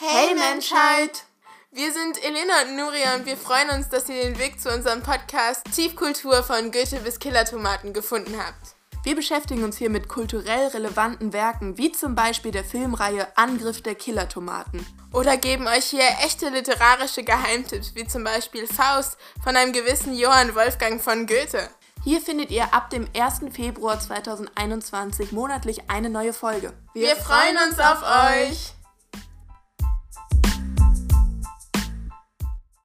Hey Menschheit! Wir sind Elena und Nuria und wir freuen uns, dass ihr den Weg zu unserem Podcast Tiefkultur von Goethe bis Killertomaten gefunden habt. Wir beschäftigen uns hier mit kulturell relevanten Werken, wie zum Beispiel der Filmreihe Angriff der Killertomaten. Oder geben euch hier echte literarische Geheimtipps, wie zum Beispiel Faust von einem gewissen Johann Wolfgang von Goethe. Hier findet ihr ab dem 1. Februar 2021 monatlich eine neue Folge. Wir freuen uns auf euch!